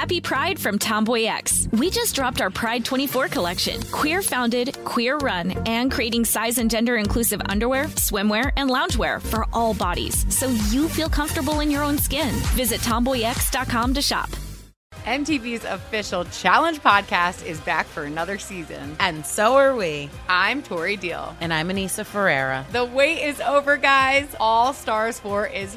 Happy Pride from Tomboy X. We just dropped our Pride 24 collection. Queer founded, queer run, and creating size and gender inclusive underwear, swimwear, and loungewear for all bodies so you feel comfortable in your own skin. Visit tomboyx.com to shop. MTV's official Challenge podcast is back for another season. And so are we. I'm Tori Deal. And I'm Aneesa Ferreira. The wait is over, guys. All Stars 4 is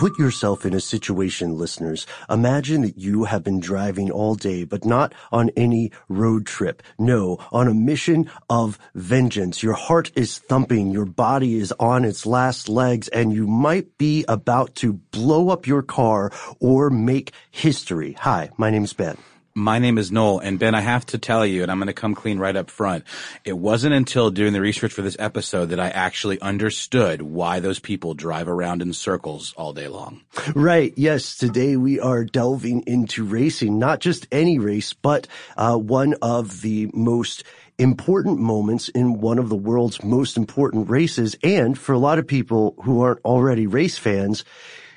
Put yourself in a situation, listeners. Imagine that you have been driving all day, but not on any road trip. No, on a mission of vengeance. Your heart is thumping, your body is on its last legs, and you might be about to blow up your car or make history. Hi, my name's Ben. My name is Noel, and Ben, I have to tell you, and I'm going to come clean right up front. It wasn't until doing the research for this episode that I actually understood why those people drive around in circles all day long. Right. Yes. Today we are delving into racing, not just any race, but uh, one of the most important moments in one of the world's most important races. And for a lot of people who aren't already race fans,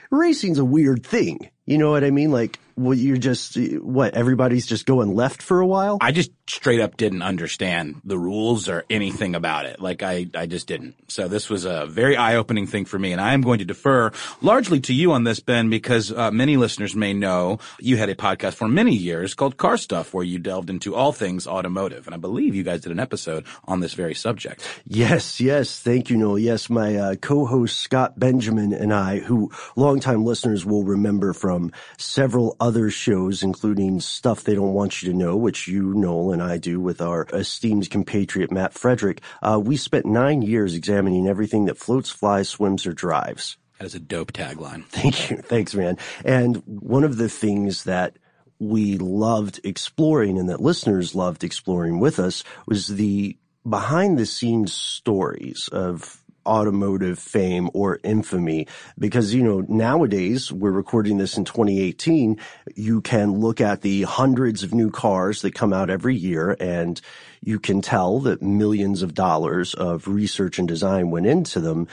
racing's a weird thing. You know what I mean? Like, well, you're just, what, everybody's just going left for a while? I just straight up didn't understand the rules or anything about it. Like, I, I just didn't. So this was a very eye-opening thing for me, and I am going to defer largely to you on this, Ben, because uh, many listeners may know you had a podcast for many years called Car Stuff, where you delved into all things automotive, and I believe you guys did an episode on this very subject. Yes, yes. Thank you, Noel. Yes, my uh, co-host Scott Benjamin and I, who longtime listeners will remember from several other shows, including Stuff They Don't Want You to Know, which you, Noel, and I do with our esteemed compatriot Matt Frederick. Uh, we spent nine years examining everything that floats, flies, swims, or drives. That is a dope tagline. Thank you. Thanks, man. And one of the things that we loved exploring and that listeners loved exploring with us was the behind the scenes stories of automotive fame or infamy because, you know, nowadays we're recording this in 2018. You can look at the hundreds of new cars that come out every year and you can tell that millions of dollars of research and design went into them,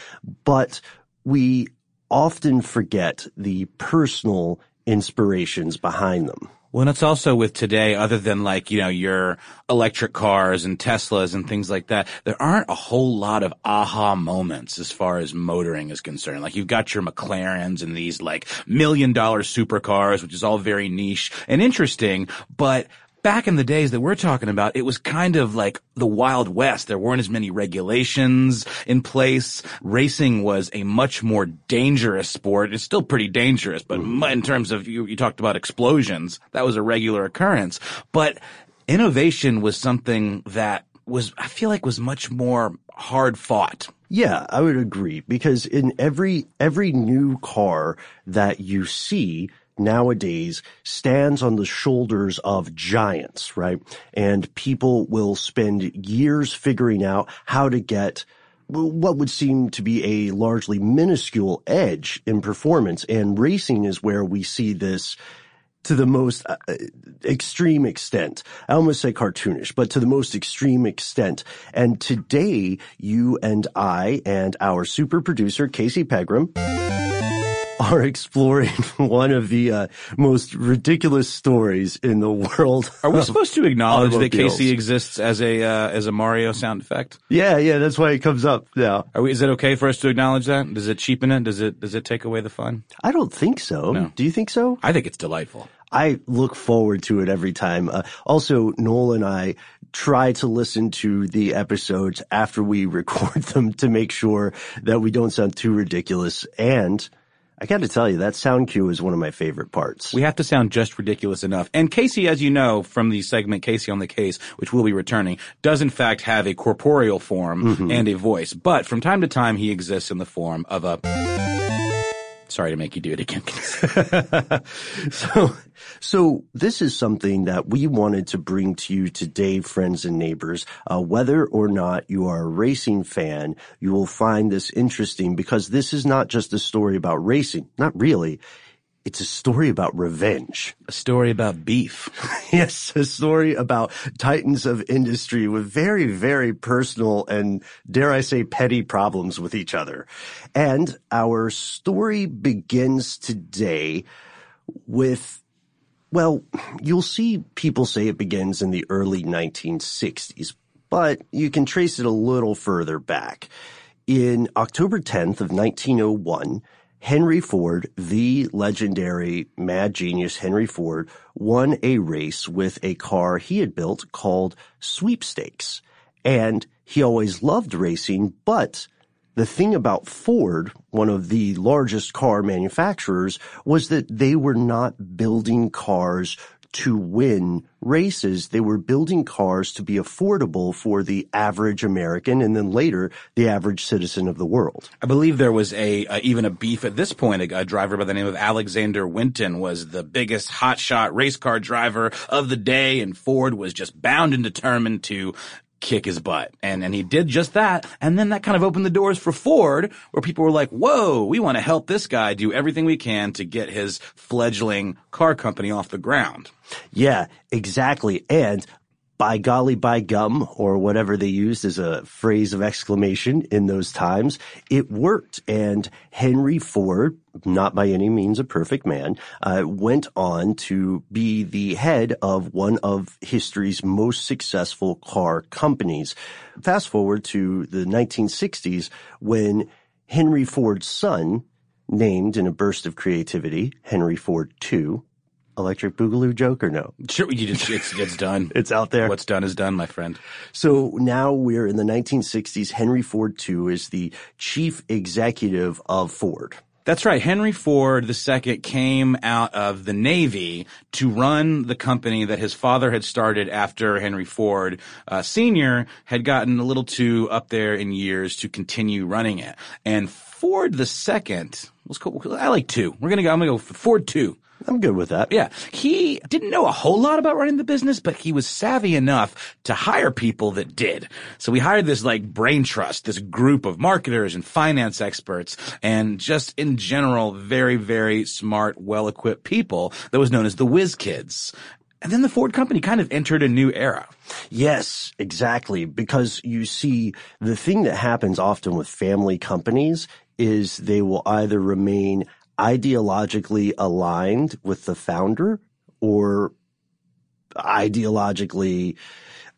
but we often forget the personal inspirations behind them. Well, and it's also with today, other than like, you know, your electric cars and Teslas and things like that, there aren't a whole lot of aha moments as far as motoring is concerned. Like you've got your McLarens and these like million dollar supercars, which is all very niche and interesting, but back in the days that we're talking about, it was kind of like the Wild West. There weren't as many regulations in place. Racing was a much more dangerous sport. It's still pretty dangerous, but mm-hmm. in terms of you, you talked about explosions, that was a regular occurrence. But innovation was something that was, I feel like was much more hard fought. Yeah, I would agree because in every, every new car that you see, nowadays stands on the shoulders of giants, right? And people will spend years figuring out how to get what would seem to be a largely minuscule edge in performance. And racing is where we see this to the most uh, extreme extent. I almost say cartoonish, but to the most extreme extent. And today, you and I and our super producer, Casey Pegram, are exploring one of the uh, most ridiculous stories in the world. Are we supposed to acknowledge that. Casey exists as a uh, as a Mario sound effect? Yeah, yeah, that's why it comes up now. Are we, is it okay for us to acknowledge that? Does it cheapen it? Does it does it take away the fun? I don't think so. No. Do you think so? I think it's delightful. I look forward to it every time. Uh, also, Noel and I try to listen to the episodes after we record them to make sure that we don't sound too ridiculous. And I got to tell you, that sound cue is one of my favorite parts. We have to sound just ridiculous enough. And Casey, as you know from the segment Casey on the Case, which will be returning, does in fact have a corporeal form mm-hmm. and a voice. But from time to time, he exists in the form of a. Sorry to make you do it again. so, so this is something that we wanted to bring to you today, friends and neighbors. Uh, whether or not you are a racing fan, you will find this interesting because this is not just a story about racing. Not really. It's a story about revenge. a story about beef. Yes, a story about titans of industry with very, very personal and dare I say petty problems with each other. And our story begins today with, well, you'll see people say it begins in the early 1960s, but you can trace it a little further back. In October 10th of 1901, Henry Ford, the legendary mad genius Henry Ford, won a race with a car he had built called Sweepstakes. And he always loved racing, but the thing about Ford, one of the largest car manufacturers, was that they were not building cars to win races. They were building cars to be affordable for the average American and then later the average citizen of the world. I believe there was a even a beef at this point. A, a driver by the name of Alexander Winton was the biggest hotshot race car driver of the day, and Ford was just bound and determined to kick his butt. And and he did just that. And then that kind of opened the doors for Ford, where people were like, "Whoa, we want to help this guy do everything we can to get his fledgling car company off the ground." Yeah, exactly. And by golly, by gum, or whatever they used as a phrase of exclamation in those times, it worked. And Henry Ford, not by any means a perfect man, uh, went on to be the head of one of history's most successful car companies. Fast forward to the 1960s when Henry Ford's son, named in a burst of creativity, Henry Ford II, electric boogaloo joke or no? Sure, you just it's, it's done. It's out there. What's done is done, my friend. So now we're in the 1960s. Henry Ford II is the chief executive of Ford. That's right. Henry Ford II came out of the Navy to run the company that his father had started after Henry Ford uh, Sr. had gotten a little too up there in years to continue running it. And Ford II, let's go, I like two. We're gonna go, I'm gonna go for Ford II. I'm good with that. Yeah. He didn't know a whole lot about running the business, but he was savvy enough to hire people that did. So we hired this like brain trust, this group of marketers and finance experts and just in general, very, very smart, well-equipped people that was known as the whiz kids. And then the Ford company kind of entered a new era. Yes, exactly. Because you see, the thing that happens often with family companies is they will either remain ideologically aligned with the founder or ideologically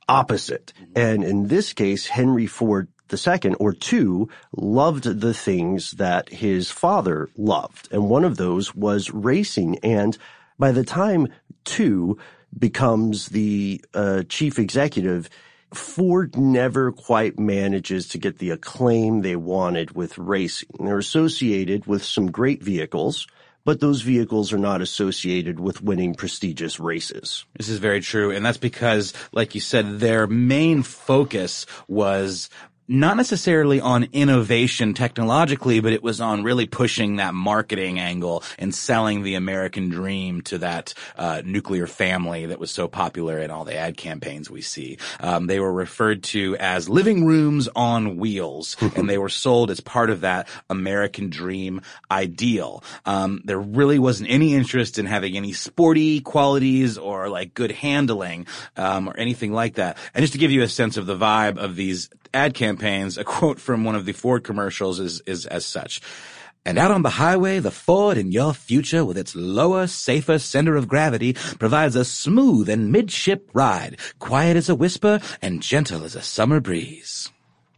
opposite. And in this case, Henry Ford II or two loved the things that his father loved. And one of those was racing. And by the time two becomes the uh, chief executive, Ford never quite manages to get the acclaim they wanted with racing. They're associated with some great vehicles, but those vehicles are not associated with winning prestigious races. This is very true. And that's because, like you said, their main focus was not necessarily on innovation technologically, but it was on really pushing that marketing angle and selling the American dream to that uh, nuclear family that was so popular in all the ad campaigns we see. Um, they were referred to as living rooms on wheels, and they were sold as part of that American dream ideal. Um, there really wasn't any interest in having any sporty qualities or like good handling um, or anything like that. And just to give you a sense of the vibe of these ad campaigns, a quote from one of the Ford commercials is, is as such. And out on the highway, the Ford in your future with its lower, safer center of gravity provides a smooth and midship ride, quiet as a whisper and gentle as a summer breeze.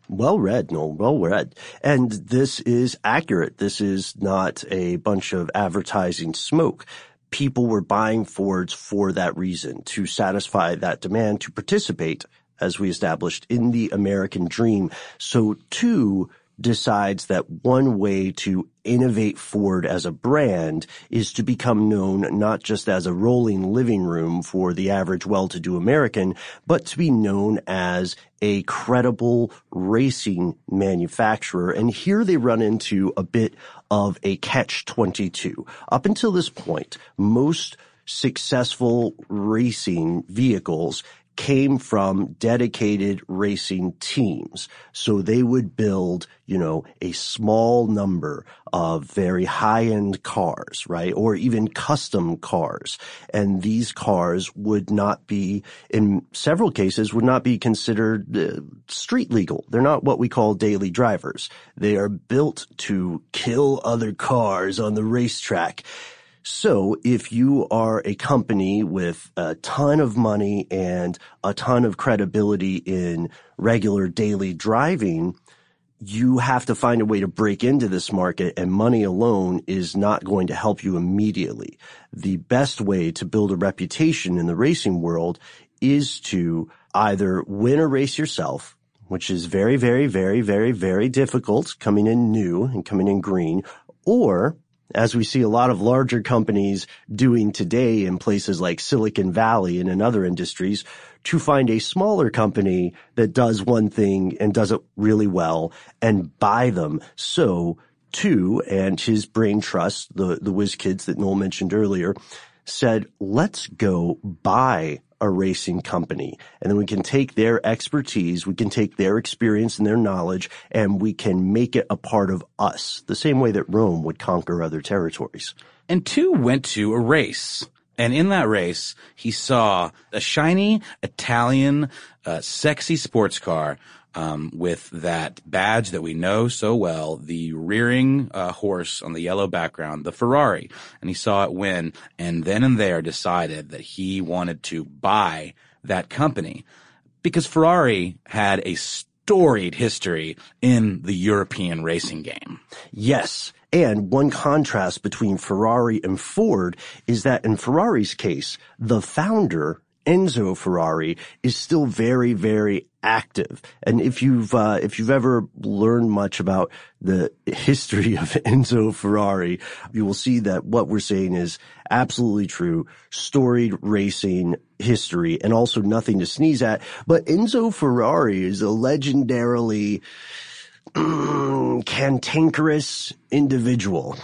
Well read, Noel. Well read. And this is accurate. This is not a bunch of advertising smoke. People were buying Fords for that reason, to satisfy that demand, to participate, as we established, in the American dream. So two, decides that one way to innovate Ford as a brand is to become known not just as a rolling living room for the average well-to-do American, but to be known as a credible racing manufacturer. And here they run into a bit of a catch-22. Up until this point, most successful racing vehicles came from dedicated racing teams. So they would build, you know, a small number of very high end cars, right? Or even custom cars. And these cars would not be, in several cases, would not be considered uh, street legal. They're not what we call daily drivers. They are built to kill other cars on the racetrack. So if you are a company with a ton of money and a ton of credibility in regular daily driving, you have to find a way to break into this market and money alone is not going to help you immediately. The best way to build a reputation in the racing world is to either win a race yourself, which is very, very, very, very, very difficult coming in new and coming in green, or as we see a lot of larger companies doing today in places like Silicon Valley and in other industries, to find a smaller company that does one thing and does it really well and buy them. So two, and his brain trust, the, the whiz kids that Noel mentioned earlier, said, let's go buy a racing company. And then we can take their expertise, we can take their experience and their knowledge, and we can make it a part of us, the same way that Rome would conquer other territories. And two went to a race. And in that race, he saw a shiny Italian, uh, sexy sports car um, with that badge that we know so well, the rearing uh, horse on the yellow background, the Ferrari. And he saw it win and then and there decided that he wanted to buy that company because Ferrari had a storied history in the European racing game. Yes. And one contrast between Ferrari and Ford is that in Ferrari's case, the founder Enzo Ferrari is still very, very active. And if you've, uh, if you've ever learned much about the history of Enzo Ferrari, you will see that what we're saying is absolutely true. Storied racing history and also nothing to sneeze at. But Enzo Ferrari is a legendarily cantankerous individual.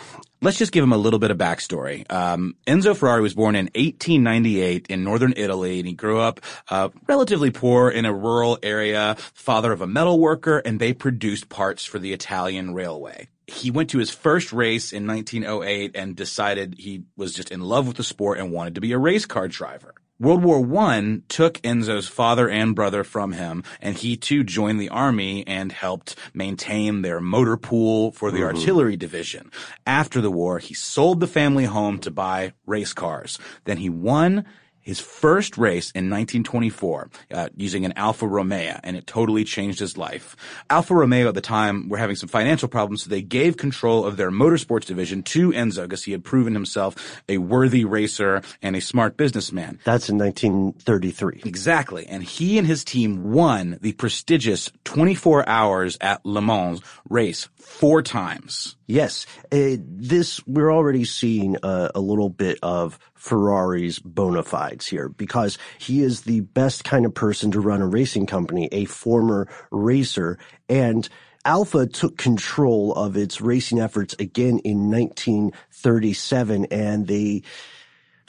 Let's just give him a little bit of backstory. Um, Enzo Ferrari was born in 1898 in northern Italy, and he grew up uh, relatively poor in a rural area. Father of a metal worker, and they produced parts for the Italian railway. He went to his first race in 1908 and decided he was just in love with the sport and wanted to be a race car driver. World War I took Enzo's father and brother from him, and he too joined the army and helped maintain their motor pool for the mm-hmm. artillery division. After the war, he sold the family home to buy race cars. Then he won his first race in 1924 uh, using an Alfa Romeo, and it totally changed his life. Alfa Romeo at the time were having some financial problems, so they gave control of their motorsports division to Enzo because he had proven himself a worthy racer and a smart businessman. That's in 1933. Exactly. And he and his team won the prestigious 24 hours at Le Mans race four times. Yes, uh, this we're already seeing a, a, little bit of Ferrari's bona fides here because he is the best kind of person to run a racing company, a former racer, and Alfa took control of its racing efforts again in 1937, and they,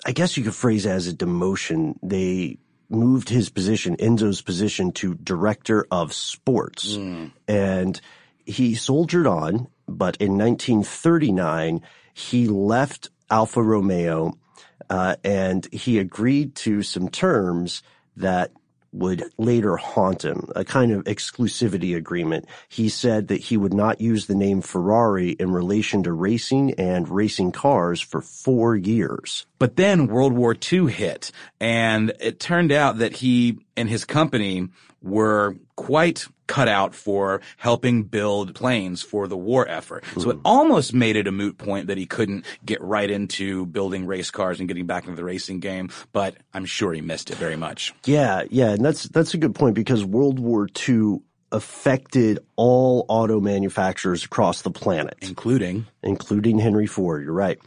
I guess you could phrase it as a demotion. They moved his position, Enzo's position, to director of sports, mm. and he soldiered on, but in 1939, he left Alfa Romeo, uh, and he agreed to some terms that would later haunt him, a kind of exclusivity agreement. He said that he would not use the name Ferrari in relation to racing and racing cars for four years. But then World War II hit, and it turned out that he and his company were quite cut out for helping build planes for the war effort. So it almost made it a moot point that he couldn't get right into building race cars and getting back into the racing game, but I'm sure he missed it very much. Yeah, yeah, and that's that's a good point because World War II affected all auto manufacturers across the planet, including including Henry Ford. You're right.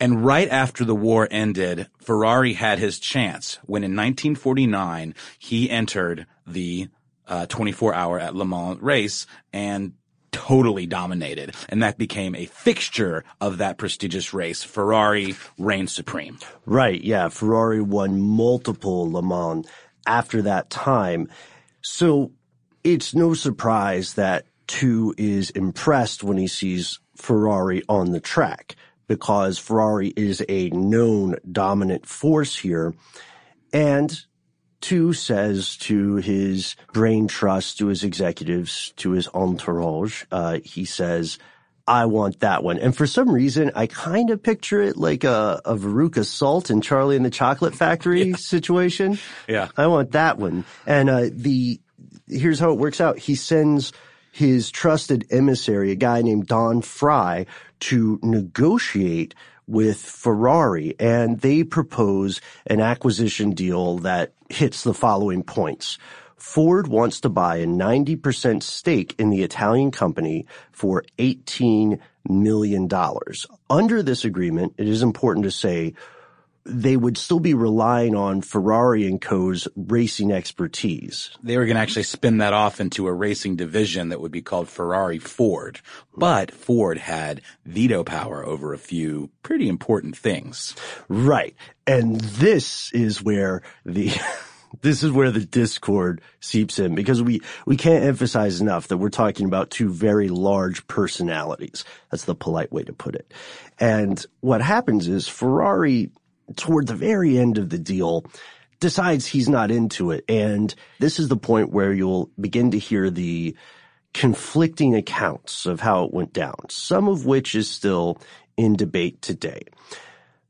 And right after the war ended, Ferrari had his chance when in 1949 he entered the uh, 24 hour at Le Mans race and totally dominated. And that became a fixture of that prestigious race. Ferrari reigned supreme. Right. Yeah. Ferrari won multiple Le Mans after that time. So it's no surprise that two is impressed when he sees Ferrari on the track because Ferrari is a known dominant force here. And two says to his brain trust, to his executives, to his entourage, uh, he says, I want that one. And for some reason, I kind of picture it like a, a Veruca Salt in Charlie and the Chocolate Factory yeah. situation. Yeah. I want that one. And, uh, the, here's how it works out. He sends his trusted emissary, a guy named Don Frey, to negotiate with Ferrari and they propose an acquisition deal that hits the following points. Ford wants to buy a 90% stake in the Italian company for $18 million. Under this agreement, it is important to say they would still be relying on Ferrari and Co.'s racing expertise. They were going to actually spin that off into a racing division that would be called Ferrari Ford. But Ford had veto power over a few pretty important things. Right. And this is where the this is where the discord seeps in because we, we can't emphasize enough that we're talking about two very large personalities. That's the polite way to put it. And what happens is Ferrari toward the very end of the deal decides he's not into it. And this is the point where you'll begin to hear the conflicting accounts of how it went down, some of which is still in debate today.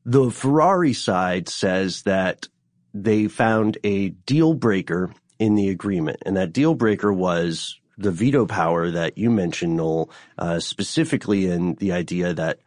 The Ferrari side says that they found a deal breaker in the agreement, and that deal breaker was the veto power that you mentioned, Noel, uh, specifically in the idea that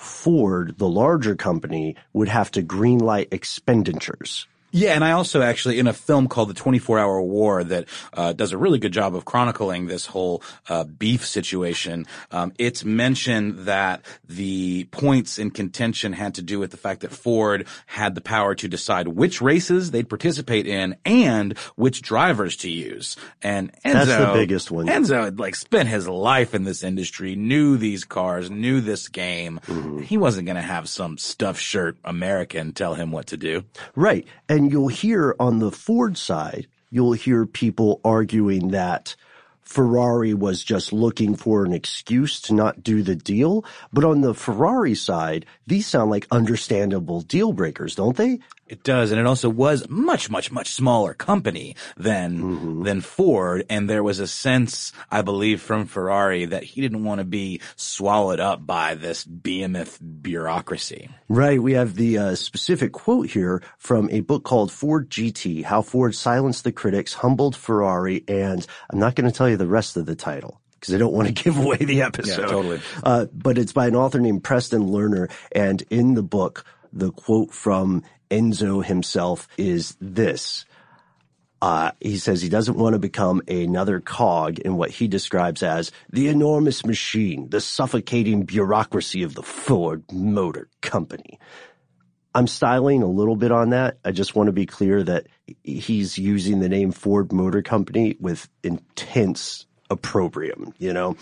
Ford, the larger company, would have to greenlight expenditures. Yeah, and I also actually in a film called The 24 Hour War that uh, does a really good job of chronicling this whole uh, beef situation. Um, it's mentioned that the points in contention had to do with the fact that Ford had the power to decide which races they'd participate in and which drivers to use. And Enzo, that's the biggest one. Enzo had like spent his life in this industry, knew these cars, knew this game. Mm-hmm. He wasn't going to have some stuffed shirt American tell him what to do. Right. And and you'll hear on the Ford side, you'll hear people arguing that Ferrari was just looking for an excuse to not do the deal. But on the Ferrari side, these sound like understandable deal breakers, don't they? It does, and it also was much, much, much smaller company than mm-hmm. than Ford, and there was a sense, I believe, from Ferrari that he didn't want to be swallowed up by this behemoth bureaucracy. Right. We have the uh, specific quote here from a book called Ford GT: How Ford Silenced the Critics, Humbled Ferrari, and I'm not going to tell you the rest of the title because I don't want to give away the episode. Yeah, totally. Uh, but it's by an author named Preston Lerner, and in the book, the quote from Enzo himself is this. Uh, he says he doesn't want to become another cog in what he describes as the enormous machine, the suffocating bureaucracy of the Ford Motor Company. I'm styling a little bit on that. I just want to be clear that he's using the name Ford Motor Company with intense opprobrium, you know?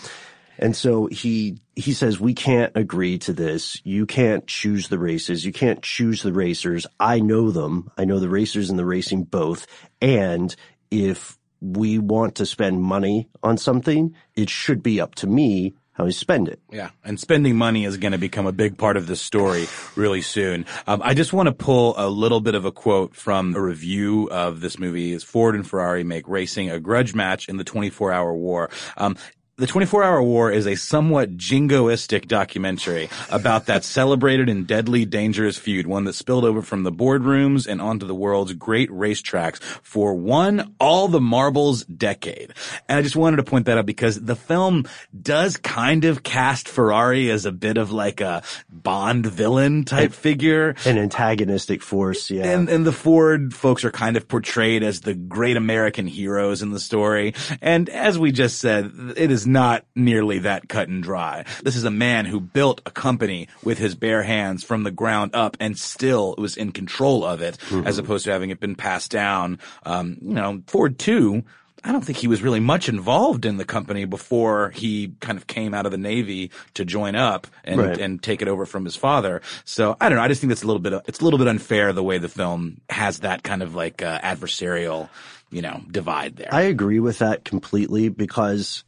And so he, he says, we can't agree to this. You can't choose the races. You can't choose the racers. I know them. I know the racers and the racing both. And if we want to spend money on something, it should be up to me how he spend it. Yeah, and spending money is going to become a big part of this story really soon. Um, I just want to pull a little bit of a quote from a review of this movie. Is Ford and Ferrari make racing a grudge match in the 24-hour war? Um, the 24 Hour War is a somewhat jingoistic documentary about that celebrated and deadly dangerous feud, one that spilled over from the boardrooms and onto the world's great racetracks for one all the marbles decade. And I just wanted to point that out because the film does kind of cast Ferrari as a bit of like a Bond villain type figure. An antagonistic force, yeah. And, and the Ford folks are kind of portrayed as the great American heroes in the story. And as we just said, it is not nearly that cut and dry. This is a man who built a company with his bare hands from the ground up and still was in control of it mm-hmm. as opposed to having it been passed down. Um, you know, Ford two. I don't think he was really much involved in the company before he kind of came out of the Navy to join up and, right. and take it over from his father. So I don't know. I just think that's a little bit, it's a little bit unfair the way the film has that kind of like uh, adversarial, you know, divide there. I agree with that completely because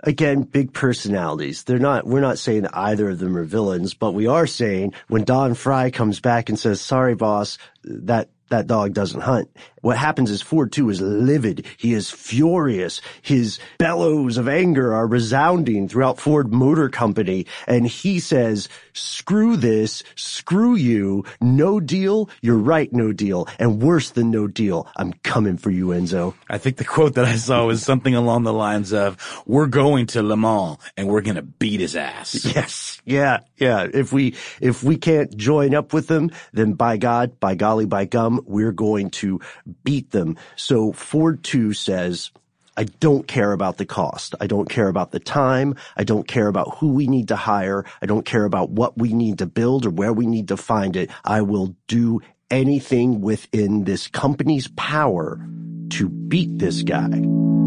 again, big personalities. They're not, we're not saying either of them are villains, but we are saying when Don Frey comes back and says, sorry, boss, that, that dog doesn't hunt. What happens is Ford two is livid. He is furious. His bellows of anger are resounding throughout Ford Motor Company. And he says, screw this, screw you, no deal, you're right, no deal. And worse than no deal, I'm coming for you, Enzo. I think the quote that I saw was something along the lines of, we're going to Le Mans and we're going to beat his ass. Yes. Yeah. Yeah. If we, if we can't join up with them, then by God, by golly, by gum, we're going to beat them. So Ford 2 says, I don't care about the cost. I don't care about the time. I don't care about who we need to hire. I don't care about what we need to build or where we need to find it. I will do anything within this company's power to beat this guy.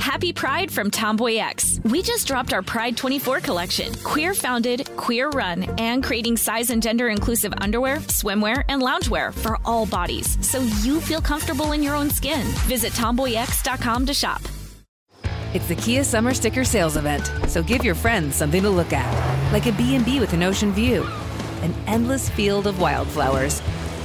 Happy Pride from Tomboy X. We just dropped our Pride 24 collection. Queer founded, queer run, and creating size and gender inclusive underwear, swimwear, and loungewear for all bodies so you feel comfortable in your own skin. Visit tomboyx.com to shop. It's the Kia Summer Sticker Sales Event, so give your friends something to look at, like a B&B with an ocean view, an endless field of wildflowers,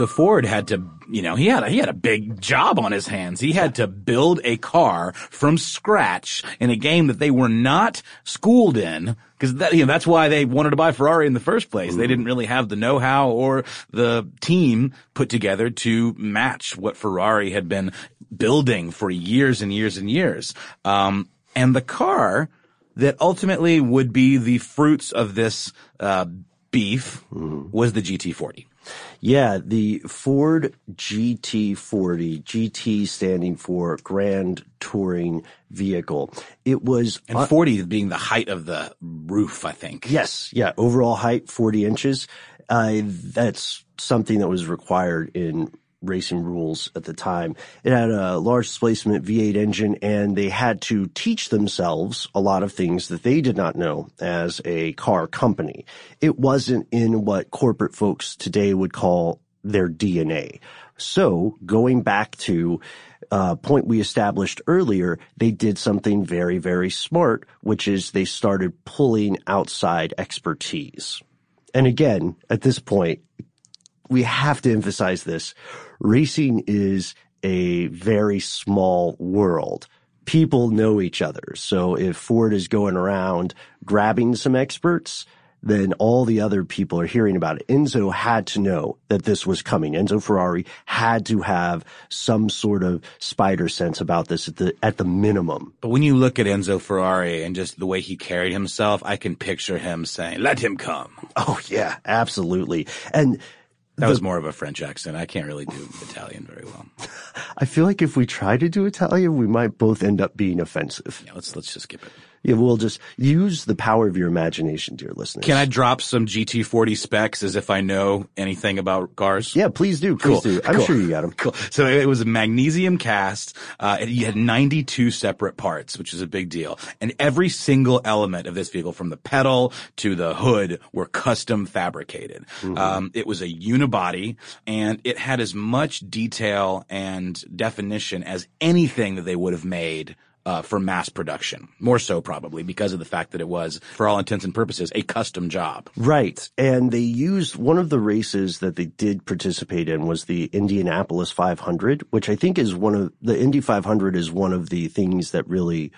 So Ford had to, you know, he had a, he had a big job on his hands. He had to build a car from scratch in a game that they were not schooled in because that, you know, that's why they wanted to buy Ferrari in the first place. They didn't really have the know-how or the team put together to match what Ferrari had been building for years and years and years. Um, and the car that ultimately would be the fruits of this, uh, beef was the GT40. Yeah, the Ford GT40, GT standing for Grand Touring Vehicle. It was and 40 being the height of the roof, I think. Yes, yeah, overall height 40 inches. Uh, that's something that was required in racing rules at the time. It had a large displacement V8 engine and they had to teach themselves a lot of things that they did not know as a car company. It wasn't in what corporate folks today would call their DNA. So going back to uh, point we established earlier, they did something very, very smart, which is they started pulling outside expertise. And again, at this point, we have to emphasize this. Racing is a very small world. People know each other. So if Ford is going around grabbing some experts, then all the other people are hearing about it. Enzo had to know that this was coming. Enzo Ferrari had to have some sort of spider sense about this at the at the minimum. But when you look at Enzo Ferrari and just the way he carried himself, I can picture him saying, "Let him come." Oh yeah, absolutely. And that the, was more of a French accent. I can't really do Italian very well. I feel like if we try to do Italian, we might both end up being offensive. Yeah, let's let's just skip it. Yeah, we'll just use the power of your imagination, dear listeners. Can I drop some GT40 specs as if I know anything about cars? Yeah, please do. Please cool. do. I'm cool. sure you got them. Cool. So it was a magnesium cast. Uh, it had 92 separate parts, which is a big deal. And every single element of this vehicle, from the pedal to the hood, were custom fabricated. Mm-hmm. Um, it was a unibody and it had as much detail and definition as anything that they would have made uh, for mass production. More so probably because of the fact that it was, for all intents and purposes, a custom job. Right. And they used one of the races that they did participate in was the Indianapolis 500, which I think is one of the Indy 500 is one of the things that really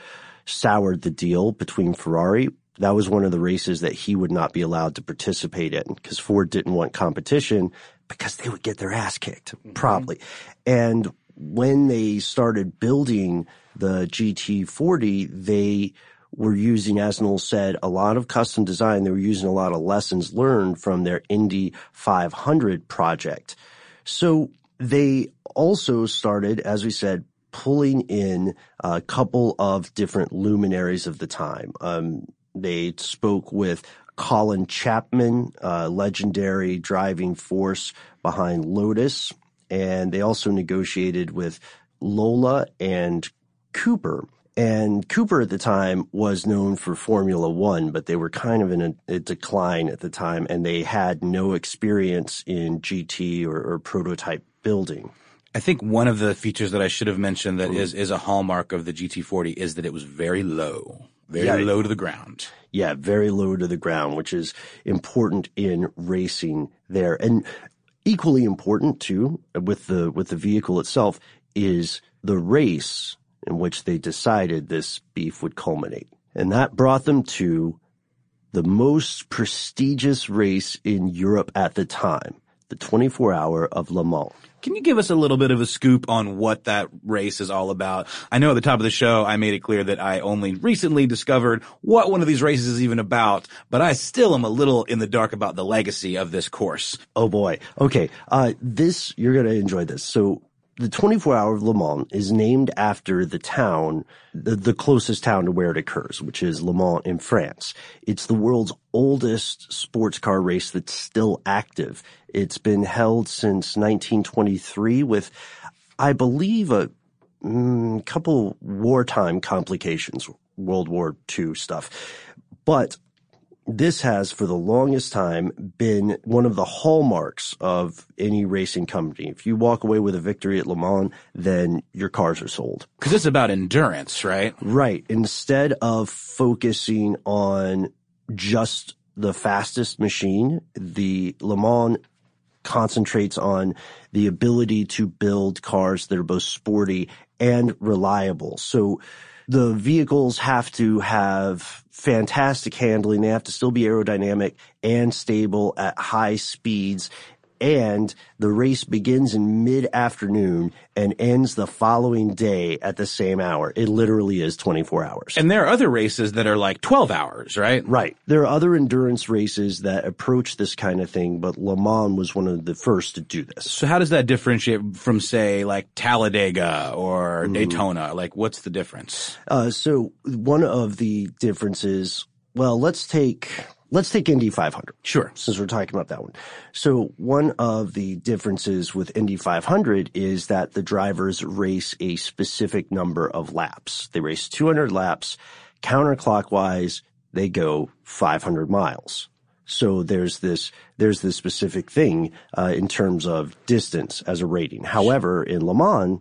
soured the deal between Ferrari. That was one of the races that he would not be allowed to participate in because Ford didn't want competition because they would get their ass kicked, mm-hmm. probably. And when they started building the GT40, they were using, as Noel said, a lot of custom design. They were using a lot of lessons learned from their Indy 500 project. So they also started, as we said, pulling in a couple of different luminaries of the time. Um, they spoke with Colin Chapman, uh, legendary driving force behind Lotus, and they also negotiated with Lola and Cooper. And Cooper at the time was known for Formula One, but they were kind of in a, a decline at the time and they had no experience in GT or, or, prototype building. I think one of the features that I should have mentioned that mm-hmm. is, is a hallmark of the GT40 is that it was very low, very yeah, low to the ground. Yeah, very low to the ground, which is important in racing there. And equally important too with the, with the vehicle itself is the race in which they decided this beef would culminate. And that brought them to the most prestigious race in Europe at the time, the 24 hour of Le Mans. Can you give us a little bit of a scoop on what that race is all about? I know at the top of the show I made it clear that I only recently discovered what one of these races is even about, but I still am a little in the dark about the legacy of this course. Oh boy. Okay. Uh, this, you're going to enjoy this. So the 24 hour of Le Mans is named after the town, the, the, closest town to where it occurs, which is Le Mans in France. It's the world's oldest sports car race that's still active. It's been held since 1923 with, I believe, a mm, couple wartime complications, World War II stuff. But this has for the longest time been one of the hallmarks of any racing company. If you walk away with a victory at Le Mans, then your cars are sold. Cause it's about endurance, right? Right. Instead of focusing on just the fastest machine, the Le Mans concentrates on the ability to build cars that are both sporty and reliable. So the vehicles have to have fantastic handling. They have to still be aerodynamic and stable at high speeds and the race begins in mid-afternoon and ends the following day at the same hour. It literally is 24 hours. And there are other races that are like 12 hours, right? Right. There are other endurance races that approach this kind of thing, but Le Mans was one of the first to do this. So how does that differentiate from say like Talladega or mm. Daytona? Like what's the difference? Uh, so one of the differences, well, let's take Let's take Indy 500. Sure. Since we're talking about that one. So one of the differences with Indy 500 is that the drivers race a specific number of laps. They race 200 laps counterclockwise. They go 500 miles. So there's this there's this specific thing uh, in terms of distance as a rating. However, in Le Mans,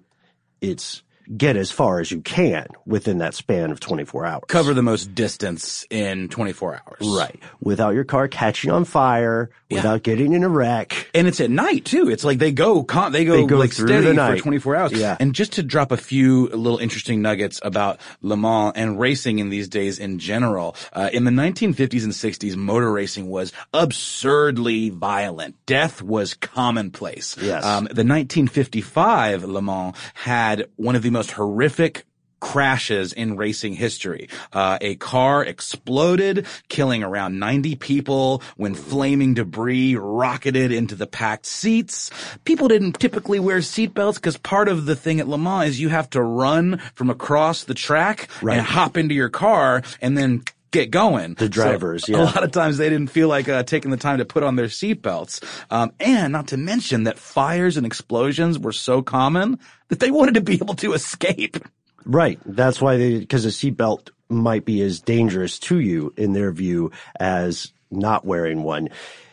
it's get as far as you can within that span of 24 hours. Cover the most distance in 24 hours. Right. Without your car catching on fire, without getting in a wreck. And it's at night too. It's like they go, con- they go, They go like steady for 24 hours. Yeah. And just to drop a few little interesting nuggets about Le Mans and racing in these days in general, uh, in the 1950s and 60s, motor racing was absurdly violent. Death was commonplace. Yes. Um, the 1955 Le Mans had one of the most horrific crashes in racing history. Uh, a car exploded, killing around 90 people when flaming debris rocketed into the packed seats. People didn't typically wear seatbelts because part of the thing at Le Mans is you have to run from across the track Right. and hop into your car and then get going. The drivers, So yeah. A lot of times they didn't feel like uh, taking the time to put on their seatbelts. Um, and not to mention that fires and explosions were so common that they wanted to be able to escape. Right. That's why they, because a seatbelt might be as dangerous to you in their view as not wearing one.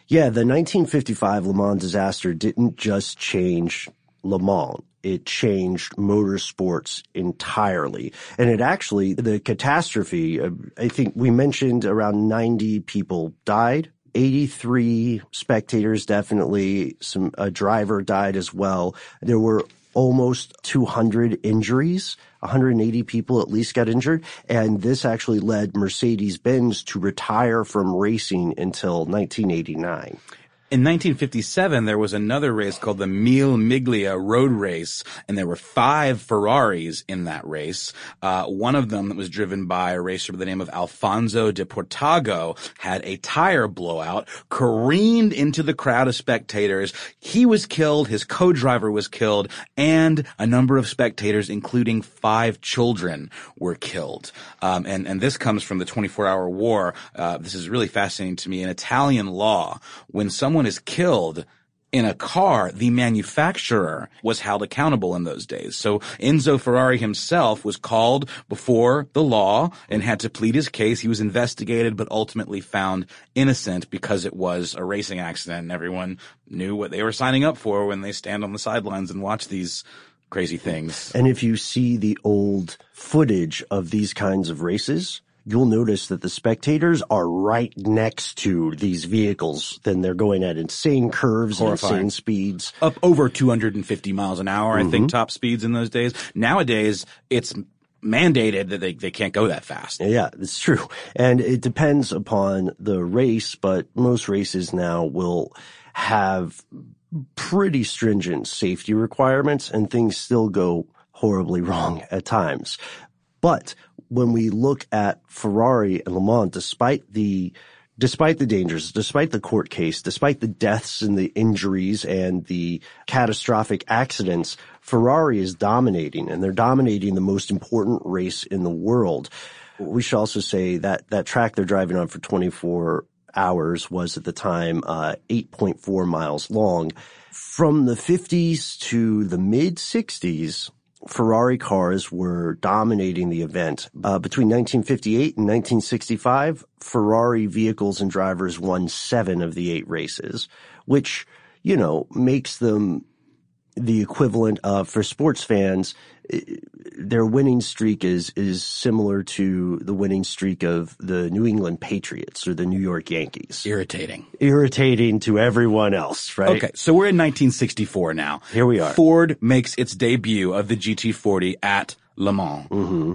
Yeah, the 1955 Le Mans disaster didn't just change Le Mans. It changed motorsports entirely. And it actually, the catastrophe, uh, I think we mentioned around 90 people died. 83 spectators definitely, some, a driver died as well. There were almost 200 injuries. 180 people at least got injured. And this actually led Mercedes-Benz to retire from racing until 1989. In 1957, there was another race called the Mille Miglia Road Race, and there were five Ferraris in that race. Uh, one of them that was driven by a racer by the name of Alfonso de Portago had a tire blowout, careened into the crowd of spectators. He was killed, his co-driver was killed, and a number of spectators, including five children, were killed. Um, and, and this comes from the 24-hour war. Uh, this is really fascinating to me. In Italian law, when someone is killed in a car, the manufacturer was held accountable in those days. So Enzo Ferrari himself was called before the law and had to plead his case. He was investigated, but ultimately found innocent because it was a racing accident and everyone knew what they were signing up for when they stand on the sidelines and watch these crazy things. And if you see the old footage of these kinds of races, you'll notice that the spectators are right next to these vehicles. Then they're going at insane curves and Horrifying. insane speeds. Up over 250 miles an hour, I Mm-hmm. think top speeds in those days. Nowadays, it's mandated that they, they can't go that fast. Yeah, it's true. And it depends upon the race, but most races now will have pretty stringent safety requirements and things still go horribly wrong at times. But when we look at Ferrari and Le Mans, despite the despite the dangers, despite the court case, despite the deaths and the injuries and the catastrophic accidents, Ferrari is dominating and they're dominating the most important race in the world. We should also say that that track they're driving on for 24 hours was at the time uh, 8.4 miles long. From the 50s to the mid 60s, Ferrari cars were dominating the event. Uh, between 1958 and 1965, Ferrari vehicles and drivers won seven of the eight races, which, you know, makes them the equivalent of, for sports fans, their winning streak is, is similar to the winning streak of the New England Patriots or the New York Yankees. Irritating. Irritating to everyone else, right? Okay, so we're in 1964 now. Here we are. Ford makes its debut of the GT40 at Le Mans. Mm-hmm.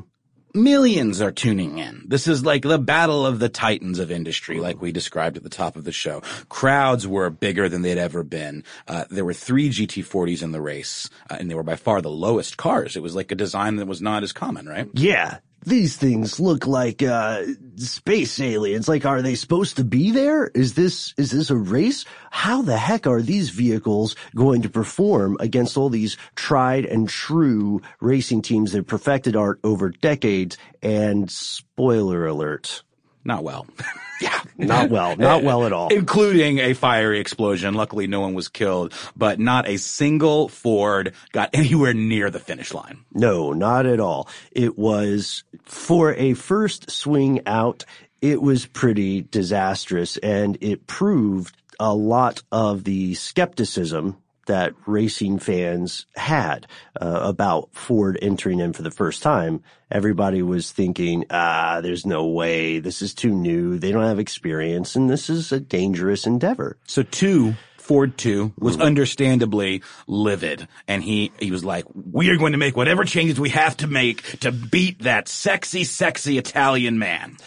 Millions are tuning in. This is like the battle of the titans of industry, like we described at the top of the show. Crowds were bigger than they'd ever been. Uh, there were three GT40s in the race, uh, and they were by far the lowest cars. It was like a design that was not as common, right? Yeah. These things look like, uh, space aliens. Like, are they supposed to be there? Is this, is this a race? How the heck are these vehicles going to perform against all these tried and true racing teams that perfected art over decades? And spoiler alert. Not well. yeah. Not well. Not well at all. Including a fiery explosion. Luckily, no one was killed, but not a single Ford got anywhere near the finish line. No, not at all. It was for a first swing out. it was pretty disastrous and it proved a lot of the skepticism that racing fans had uh, about Ford entering in for the first time. Everybody was thinking, ah, there's no way. This is too new. They don't have experience and this is a dangerous endeavor. So two Ford two was understandably livid and he, he was like, we are going to make whatever changes we have to make to beat that sexy, sexy Italian man.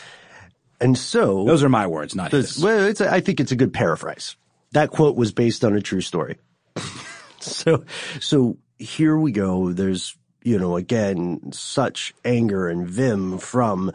And so those are my words, not his. Well, it's a, I think it's a good paraphrase. That quote was based on a true story. so, so here we go. There's, you know, again, such anger and vim from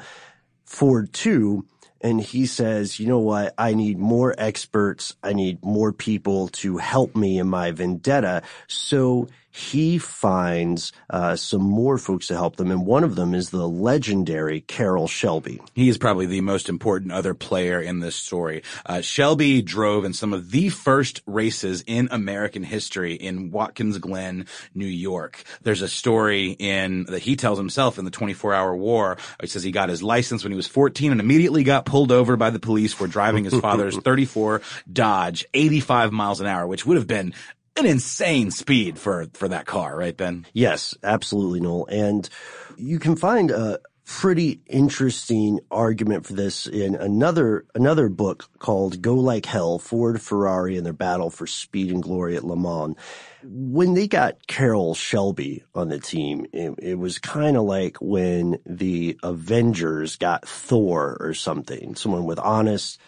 Ford two. and he says, you know what? I need more experts. I need more people to help me in my vendetta. So he finds uh, some more folks to help them, and one of them is the legendary Carroll Shelby. He is probably the most important other player in this story. Uh, Shelby drove in some of the first races in American history in Watkins Glen, New York. There's a story in that he tells himself in the 24 Hour War. He says he got his license when he was 14 and immediately got pulled over by the police for driving his father's 34 Dodge 85 miles an hour, which would have been an insane speed for for that car, right, Ben? Yes, absolutely, Noel. And you can find a pretty interesting argument for this in another another book called Go Like Hell: Ford, Ferrari, and Their Battle for Speed and Glory at Le Mans. When they got Carroll Shelby on the team, it, it was kind of like when the Avengers got Thor or something, someone with honest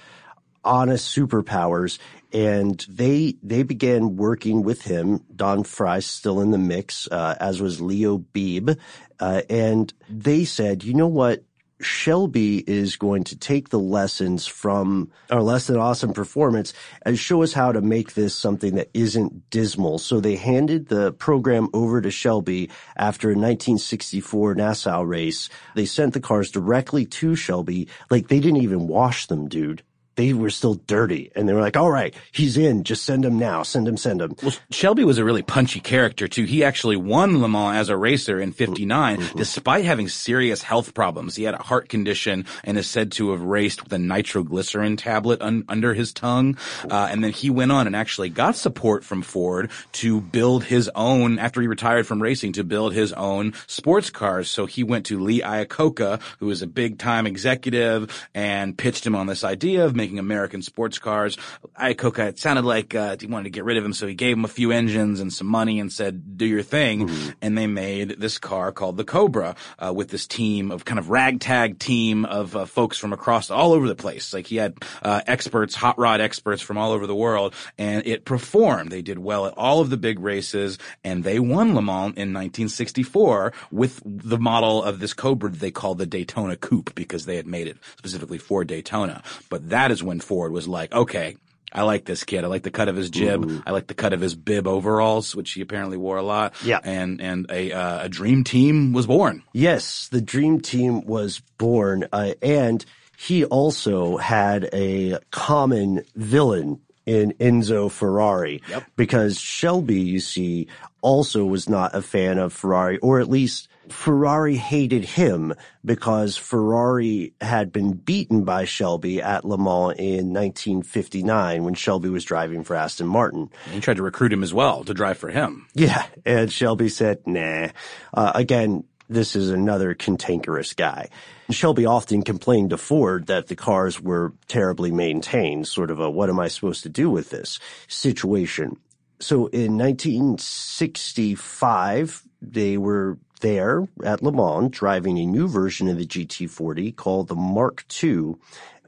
honest superpowers and they they began working with him. Don Frey still in the mix, uh, as was Leo Beebe, uh, and they said, you know what? Shelby is going to take the lessons from our less than awesome performance and show us how to make this something that isn't dismal. So they handed the program over to Shelby after a 1964 Nassau race. They sent the cars directly to Shelby. Like they didn't even wash them, dude they were still dirty and they were like, all right, he's in. Just send him now. Send him, send him. Well, Shelby was a really punchy character too. He actually won Le Mans as a racer in 59 mm-hmm. despite having serious health problems. He had a heart condition and is said to have raced with a nitroglycerin tablet un- under his tongue. Uh, and then he went on and actually got support from Ford to build his own, after he retired from racing, to build his own sports cars. So he went to Lee Iacocca, who was a big time executive and pitched him on this idea of making American sports cars. Iacocca, it sounded like uh, he wanted to get rid of him, so he gave him a few engines and some money and said, "Do your thing." Mm-hmm. And they made this car called the Cobra uh, with this team of kind of ragtag team of uh, folks from across all over the place. Like he had uh, experts, hot rod experts from all over the world, and it performed. They did well at all of the big races, and they won Le Mans in 1964 with the model of this Cobra that they called the Daytona Coupe because they had made it specifically for Daytona. But that is when Ford was like, okay, I like this kid. I like the cut of his jib. Ooh. I like the cut of his bib overalls, which he apparently wore a lot. Yeah. And, and a, uh, a dream team was born. Yes, the dream team was born. Uh, and he also had a common villain in Enzo Ferrari. Yep. Because Shelby, you see, also was not a fan of Ferrari, or at least Ferrari hated him because Ferrari had been beaten by Shelby at Le Mans in 1959 when Shelby was driving for Aston Martin. he tried to recruit him as well to drive for him. Yeah. And Shelby said, nah. Uh, again, this is another cantankerous guy. Shelby often complained to Ford that the cars were terribly maintained, sort of a what am I supposed to do with this situation. So in 1965, they were there at Le Mans driving a new version of the GT40 called the Mark II.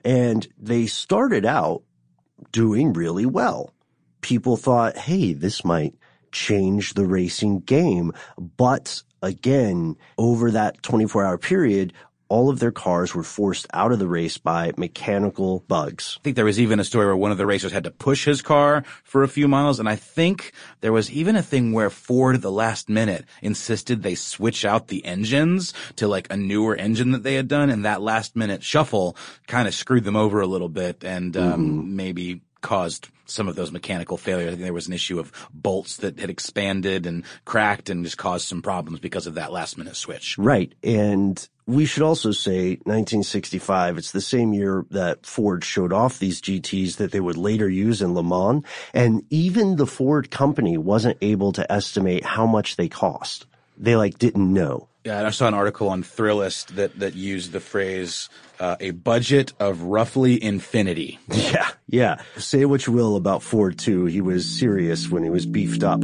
And they started out doing really well. People thought, hey, this might change the racing game. But again, over that 24 hour period, all of their cars were forced out of the race by mechanical bugs. I think there was even a story where one of the racers had to push his car for a few miles. And I think there was even a thing where Ford at the last minute insisted they switch out the engines to like a newer engine that they had done. And that last minute shuffle kind of screwed them over a little bit and um, mm-hmm. maybe caused some of those mechanical failures. I think there was an issue of bolts that had expanded and cracked and just caused some problems because of that last minute switch. Right. And we should also say 1965, it's the same year that Ford showed off these GTs that they would later use in Le Mans. And even the Ford company wasn't able to estimate how much they cost. They like didn't know. Yeah, and I saw an article on Thrillist that, that used the phrase, uh, a budget of roughly infinity. Yeah, yeah. Say what you will about Ford two. He was serious when he was beefed up.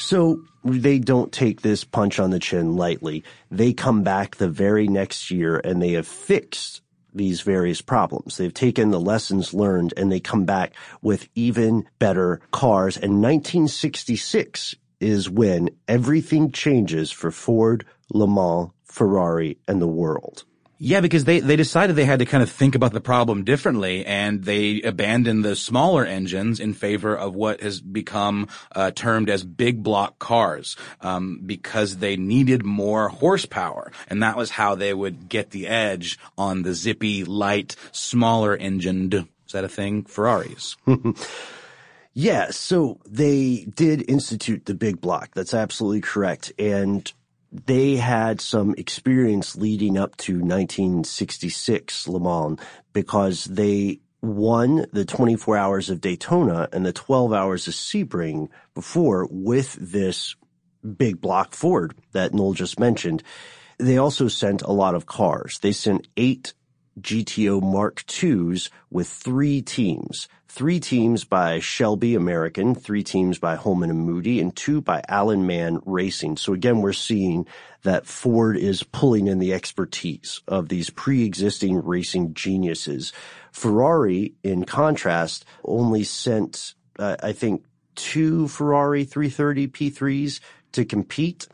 So they don't take this punch on the chin lightly. They come back the very next year and they have fixed these various problems. They've taken the lessons learned and they come back with even better cars. And 1966 is when everything changes for Ford, Le Mans, Ferrari, and the world. Yeah, because they, they decided they had to kind of think about the problem differently and they abandoned the smaller engines in favor of what has become uh, termed as big block cars um, because they needed more horsepower. And that was how they would get the edge on the zippy, light, smaller engined, is that a thing? Ferraris. yeah, so they did institute the big block. That's absolutely correct. And they had some experience leading up to 1966 Le Mans because they won the 24 hours of Daytona and the 12 hours of Sebring before with this big block Ford that Noel just mentioned. They also sent a lot of cars. They sent eight GTO Mark IIs with three teams. Three teams by Shelby American, three teams by Holman and Moody, and two by Alan Mann Racing. So again, we're seeing that Ford is pulling in the expertise of these pre-existing racing geniuses. Ferrari, in contrast, only sent, uh, I think, two Ferrari 330 P3s to compete.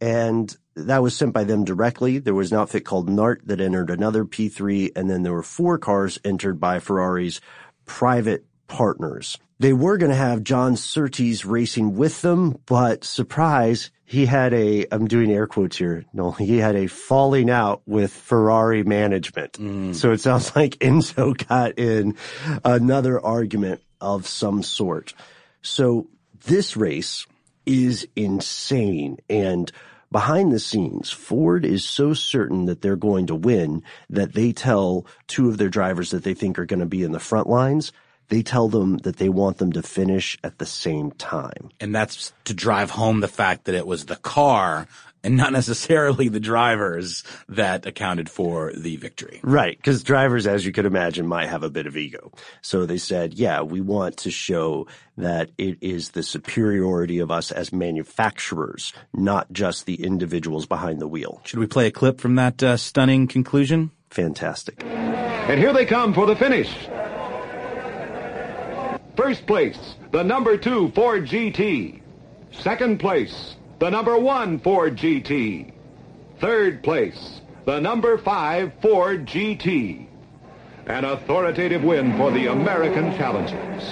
And that was sent by them directly. There was an outfit called Nart that entered another P3, and then there were four cars entered by Ferrari's private partners. They were going to have John Surtees racing with them, but surprise, he had a, I'm doing air quotes here. No, he had a falling out with Ferrari management. Mm. So it sounds like Enzo got in another argument of some sort. So this race is insane and Behind the scenes, Ford is so certain that they're going to win that they tell two of their drivers that they think are going to be in the front lines, they tell them that they want them to finish at the same time. And that's to drive home the fact that it was the car and not necessarily the drivers that accounted for the victory. Right, because drivers, as you could imagine, might have a bit of ego. So they said, yeah, we want to show that it is the superiority of us as manufacturers, not just the individuals behind the wheel. Should we play a clip from that uh, stunning conclusion? Fantastic. And here they come for the finish. First place, the number two Ford GT. Second place, the number one Ford GT. Third place, the number five Ford GT. An authoritative win for the American challengers.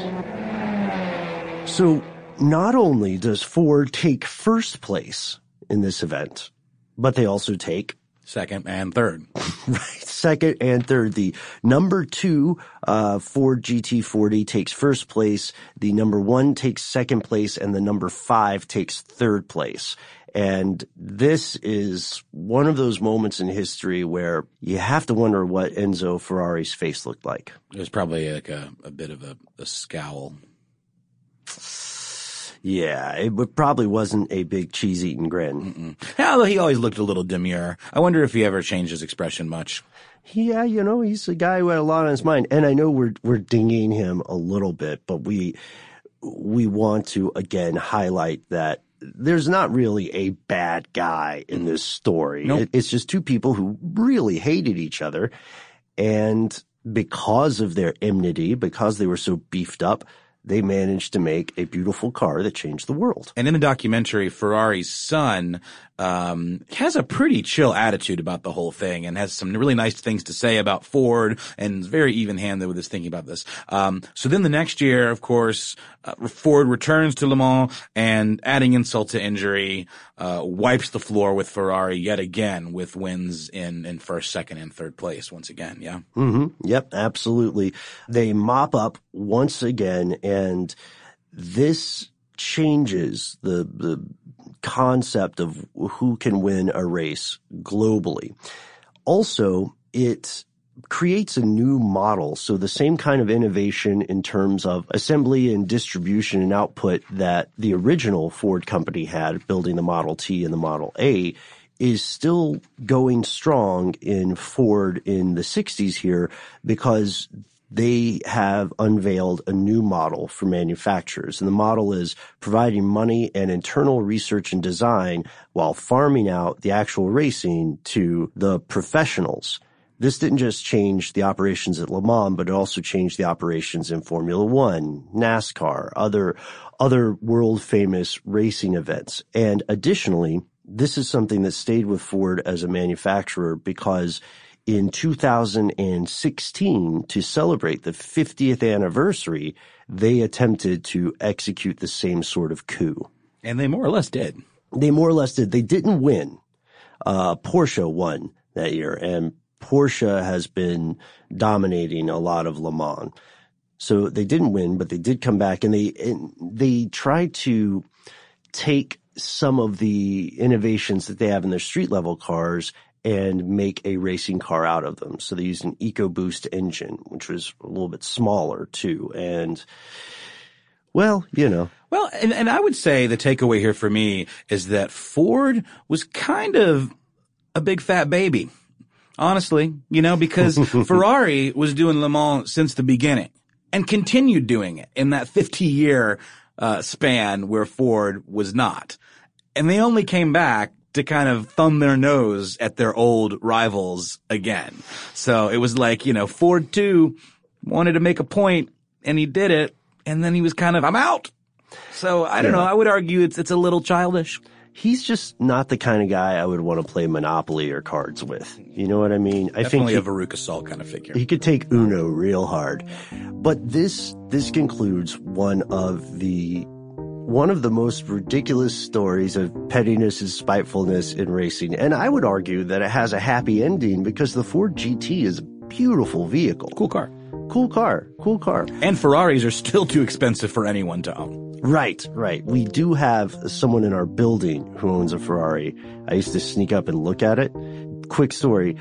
So not only does Ford take first place in this event, but they also take second and third. right. Second and third. The number two, uh, Ford GT40 takes first place. The number one takes second place and the number five takes third place. And this is one of those moments in history where you have to wonder what Enzo Ferrari's face looked like. It was probably like a, a bit of a, a scowl. Yeah, it probably wasn't a big cheese eating grin. Yeah, he always looked a little demure. I wonder if he ever changed his expression much. Yeah, you know, he's a guy who had a lot on his mind, and I know we're we're dinging him a little bit, but we we want to again highlight that there's not really a bad guy in this story. Nope. It, it's just two people who really hated each other, and because of their enmity, because they were so beefed up, they managed to make a beautiful car that changed the world. And in the documentary, Ferrari's son um, has a pretty chill attitude about the whole thing and has some really nice things to say about Ford and is very even-handed with his thinking about this. Um, so then the next year, of course, uh, Ford returns to Le Mans and adding insult to injury, uh, wipes the floor with Ferrari yet again with wins in, in first, second, and third place once again. Yeah. Mm-hmm. Yep, absolutely. They mop up once again and this changes the, the concept of who can win a race globally. Also, it creates a new model. So the same kind of innovation in terms of assembly and distribution and output that the original Ford company had building the Model T and the Model A is still going strong in Ford in the 60s here because they have unveiled a new model for manufacturers. And the model is providing money and internal research and design while farming out the actual racing to the professionals. This didn't just change the operations at Le Mans, but it also changed the operations in Formula One, NASCAR, other, other world famous racing events. And additionally, this is something that stayed with Ford as a manufacturer because in 2016 to celebrate the 50th anniversary, they attempted to execute the same sort of coup. And they more or less did. They more or less did. They didn't win. Uh, Porsche won that year and Porsche has been dominating a lot of Le Mans. So they didn't win, but they did come back and they, and they tried to take some of the innovations that they have in their street level cars and make a racing car out of them. So they used an EcoBoost engine, which was a little bit smaller too. And well, you know. Well, and, and I would say the takeaway here for me is that Ford was kind of a big fat baby. Honestly, you know, because Ferrari was doing Le Mans since the beginning and continued doing it in that 50 year uh, span where Ford was not. And they only came back to kind of thumb their nose at their old rivals again. So it was like, you know, Ford two wanted to make a point and he did it. And then he was kind of, I'm out. So I don't Yeah. know. I would argue it's, it's a little childish. He's just not the kind of guy I would want to play Monopoly or cards with. You know what I mean? I Definitely think a Veruca Salt kind of figure. he could take Uno real hard. But this this concludes one of the one of the most ridiculous stories of pettiness and spitefulness in racing. And I would argue that it has a happy ending because the Ford GT is a beautiful vehicle. Cool car. Cool car. Cool car. And Ferraris are still too expensive for anyone to own. Right, right. We do have someone in our building who owns a Ferrari. I used to sneak up and look at it. Quick story.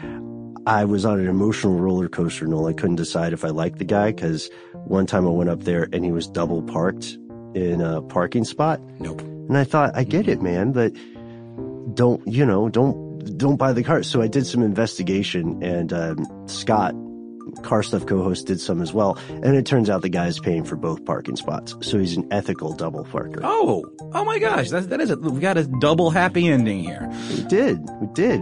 I was on an emotional roller coaster, Noel. I couldn't decide if I liked the guy because one time I went up there and he was double parked in a parking spot. Nope. And I thought, I get it, man, but don't, you know, don't, don't buy the car. So I did some investigation and, um, Scott, car stuff co-host did some as well. And it turns out the guy's paying for both parking spots. So he's an ethical double parker. Oh, oh my gosh. That, that is a, we got a double happy ending here. We did. We did.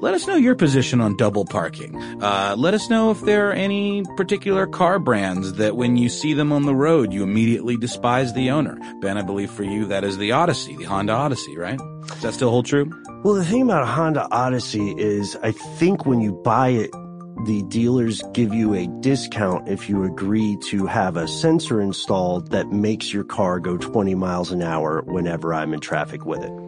Let us know your position on double parking. Uh, let us know if there are any particular car brands that when you see them on the road, you immediately despise the owner. Ben, I believe for you, that is the Odyssey, the Honda Odyssey, right? Does that still hold true? Well, the thing about a Honda Odyssey is I think when you buy it, the dealers give you a discount if you agree to have a sensor installed that makes your car go 20 miles an hour whenever I'm in traffic with it.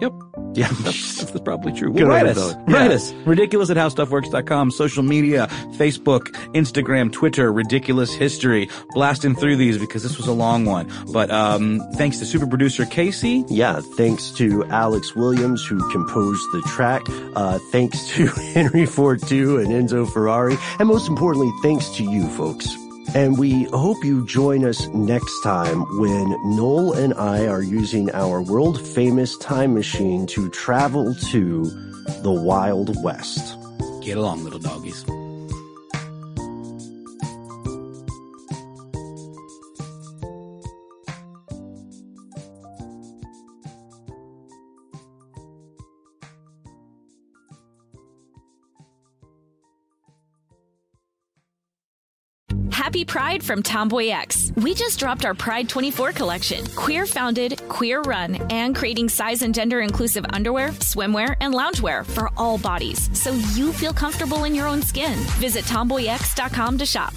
Yep. Yeah, that's, that's probably true. Good write us. to. Write Yeah. us. Ridiculous at howstuffworks.com, social media, Facebook, Instagram, Twitter, ridiculous history. Blasting through these because this was a long one. But um, thanks to super producer Casey. Yeah, thanks to Alex Williams who composed the track. Uh, thanks to Henry Ford II and Enzo Ferrari. And most importantly, thanks to you folks. And we hope you join us next time when Noel and I are using our world famous time machine to travel to the Wild West. Get along, little doggies. Pride from Tomboy X. We just dropped our Pride 24 collection. Queer founded, queer run, and creating size and gender inclusive underwear, swimwear, and loungewear for all bodies so you feel comfortable in your own skin. Visit tomboyx.com to shop.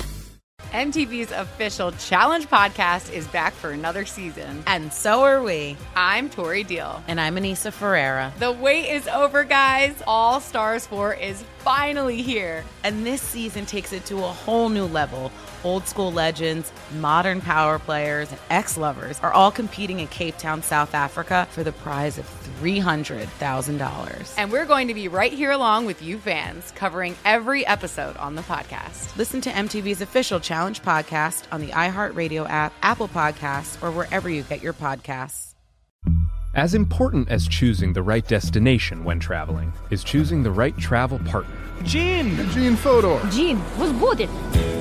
MTV's official challenge podcast is back for another season. And so are we. I'm Tori Deal. And I'm Aneesa Ferreira. The wait is over, guys. All Stars 4 is finally here. And this season takes it to a whole new level. Old school legends, modern power players, and ex lovers are all competing in Cape Town, South Africa for the prize of $300,000. And we're going to be right here along with you fans, covering every episode on the podcast. Listen to MTV's official Challenge podcast on the iHeartRadio app, Apple Podcasts, or wherever you get your podcasts. As important as choosing the right destination when traveling is choosing the right travel partner. Gene! Gene Fodor! Gene was good!